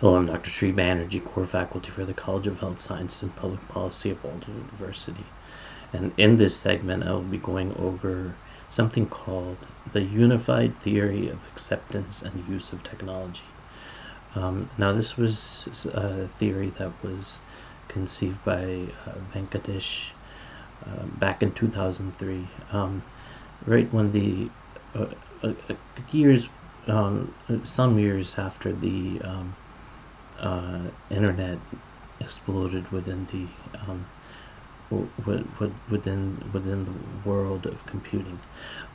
Hello, I'm Dr. Sri Banerjee, core faculty for the College of Health Science and Public Policy at Walden University. And in this segment, I will be going over something called the Unified Theory of Acceptance and Use of Technology. Um, now, this was a theory that was conceived by uh, Venkatesh uh, back in 2003, um, right when the uh, uh years, um, some years after the um, uh, internet exploded within the um, within within the world of computing.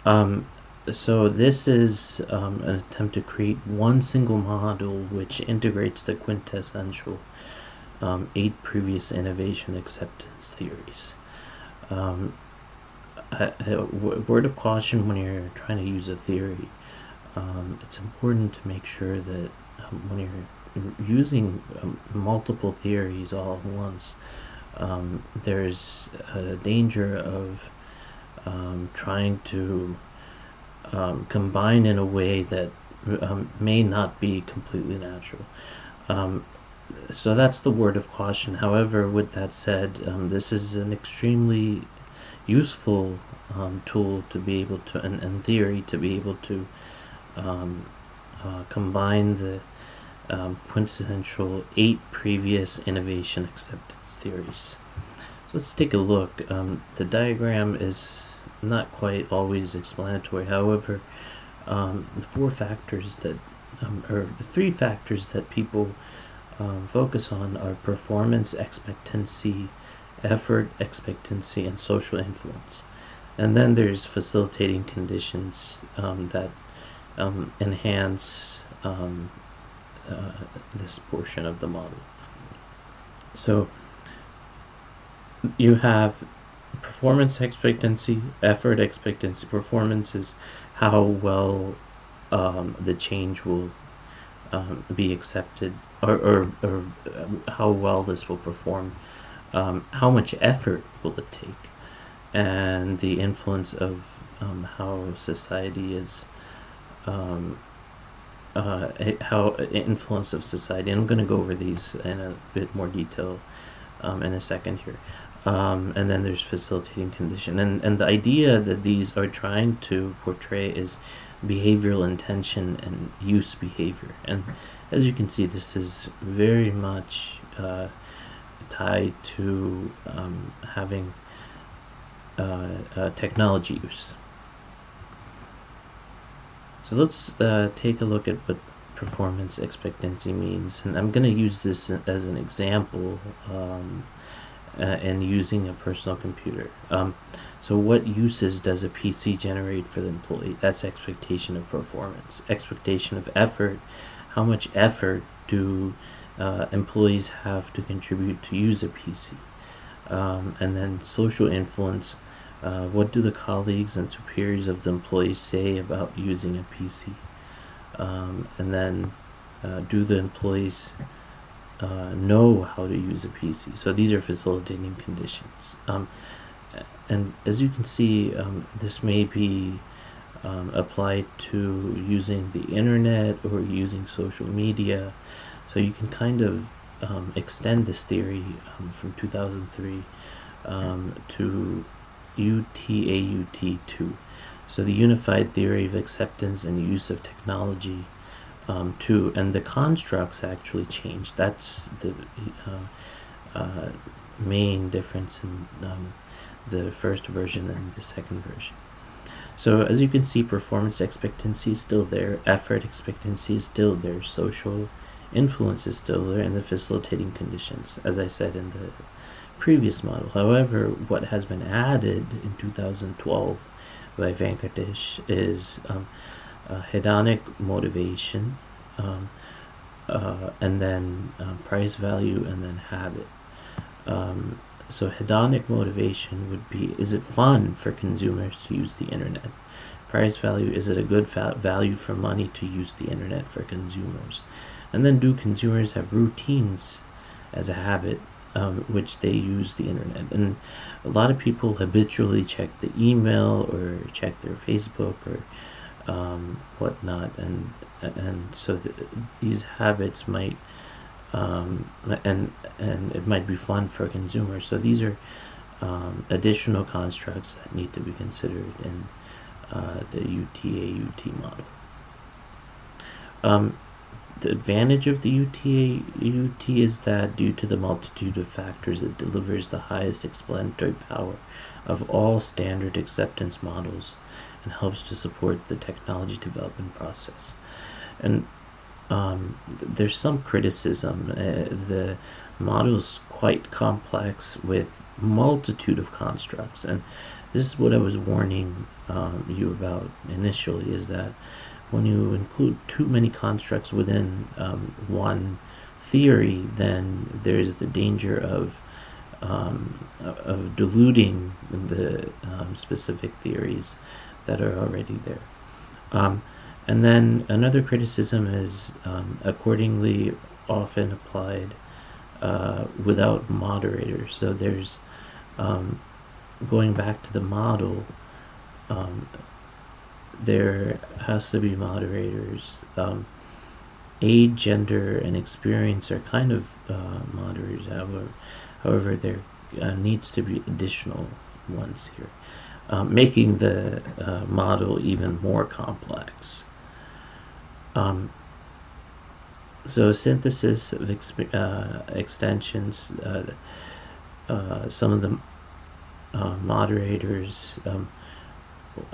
Um, so this is um, an attempt to create one single model which integrates the quintessential um, eight previous innovation acceptance theories. Um, a, a word of caution when you're trying to use a theory, um, it's important to make sure that um, when you're using um, multiple theories all at once, um, there's a danger of um, trying to um, combine in a way that um, may not be completely natural. Um, so that's the word of caution. However, with that said, this is an extremely useful tool to be able to, in, in theory, to be able to uh, combine the um, quintessential eight previous innovation acceptance theories. So let's take a look. Um, the diagram is not quite always explanatory. However, um, the four factors that, um, or the three factors that people um, focus on are performance, expectancy, effort, expectancy, and social influence. And then there's facilitating conditions um, that enhance um, uh, this portion of the model. So you have performance expectancy, effort expectancy. Performance is how well um, the change will um, be accepted, or, or, or, how well this will perform. Um, how much effort will it take, and the influence of um, how society is um, uh, how influence of society. And I'm going to go over these in a bit more detail um, in a second here. Um, and then there's facilitating condition. And, and the idea that these are trying to portray is behavioral intention and use behavior. And as you can see, this is very much uh, tied to um, having uh, uh, technology use. So let's uh, take a look at what performance expectancy means. And I'm going to use this as an example um, uh, and using a personal computer. Um, so what uses does a PC generate for the employee? That's expectation of performance. Expectation of effort. How much effort do uh, employees have to contribute to use a PC? Um, and then social influence uh, what do the colleagues and superiors of the employees say about using a PC? Um, and then uh, do the employees uh, know how to use a PC? So these are facilitating conditions. Um, and as you can see, um, this may be um, applied to using the internet or using social media. So you can kind of um, extend this theory um, from 2003 to UTAUT2. So the Unified Theory of Acceptance and Use of Technology um, 2. And the constructs actually changed. That's the uh, uh, main difference in um, the first version and the second version. So as you can see, performance expectancy is still there, effort expectancy is still there, social influence is still there, and the facilitating conditions, as I said in the previous model. However, what has been added in 2012 by Venkatesh is um, hedonic motivation, um, uh, and then um, price value, and then habit. Um, so hedonic motivation would be: is it fun for consumers to use the internet? Price value: is it a good value for money to use the internet for consumers? And then, do consumers have routines as a habit um, which they use the internet. And a lot of people habitually check the email or check their Facebook or um, whatnot, and and so th- these habits might um, and and it might be fun for consumers. So these are um, additional constructs that need to be considered in uh, the UTA UT model. The advantage of the UTA UT is that due to the multitude of factors, it delivers the highest explanatory power of all standard acceptance models and helps to support the technology development process. And um, there's some criticism. Uh, the model is quite complex with multitude of constructs, and this is what I was warning um, you about initially: is that when you include too many constructs within um, one theory, then there's the danger of um, of diluting the um, specific theories that are already there. Um, and then another criticism is um, accordingly often applied uh, without moderators. So there's um, going back to the model, um, there has to be moderators. Um, age, gender, and experience are kind of uh, moderators. However, however, there uh, needs to be additional ones here, um, making the uh, model even more complex. Um, so synthesis of exp- uh, extensions, uh, uh, some of the moderators um,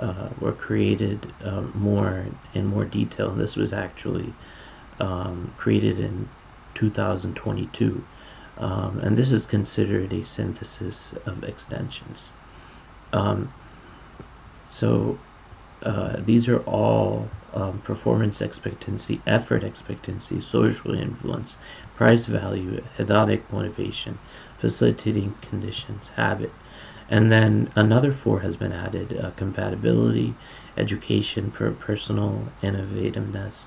uh, were created um, more in more detail, and this was actually um, created in 2022. Um, and this is considered a synthesis of extensions. Um, so uh, these are all um, performance expectancy, effort expectancy, social influence, price value, hedonic motivation, facilitating conditions, habit. And then another four has been added uh, compatibility, education, per personal innovativeness,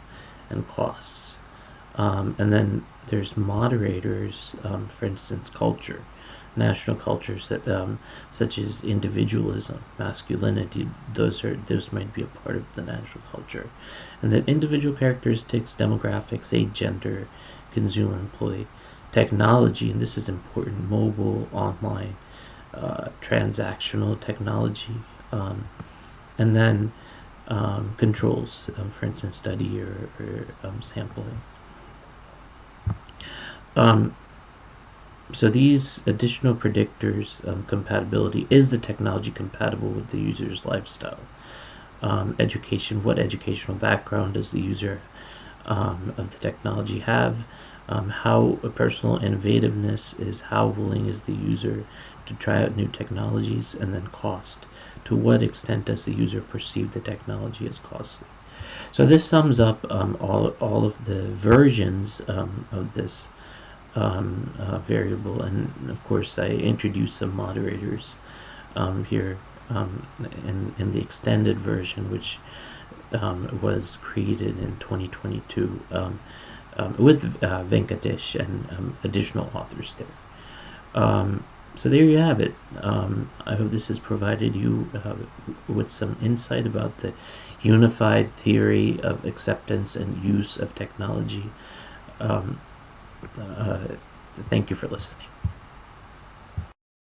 and costs. Um, and then there's moderators, um, for instance, culture national cultures that um, such as individualism, masculinity. Those are those might be a part of the national culture, and then individual characteristics, demographics, age, gender, consumer, employee, technology, and this is important: mobile, online, uh, transactional technology, um, and then um, controls, um, for instance, study or, or um, sampling. Um, so these additional predictors um, compatibility is the technology compatible with the user's lifestyle education what educational background does the user of the technology have um, how personal innovativeness is how willing is the user to try out new technologies and then cost. To what extent does the user perceive the technology as costly? So this sums up um, all, all of the versions um, of this um, uh, variable. And of course I introduced some moderators um, here um, in, in the extended version which was created in 2022 um, um, with uh, Venkatesh and additional authors there. so there you have it. I hope this has provided you uh, with some insight about the unified theory of acceptance and use of technology. Um, uh, thank you for listening.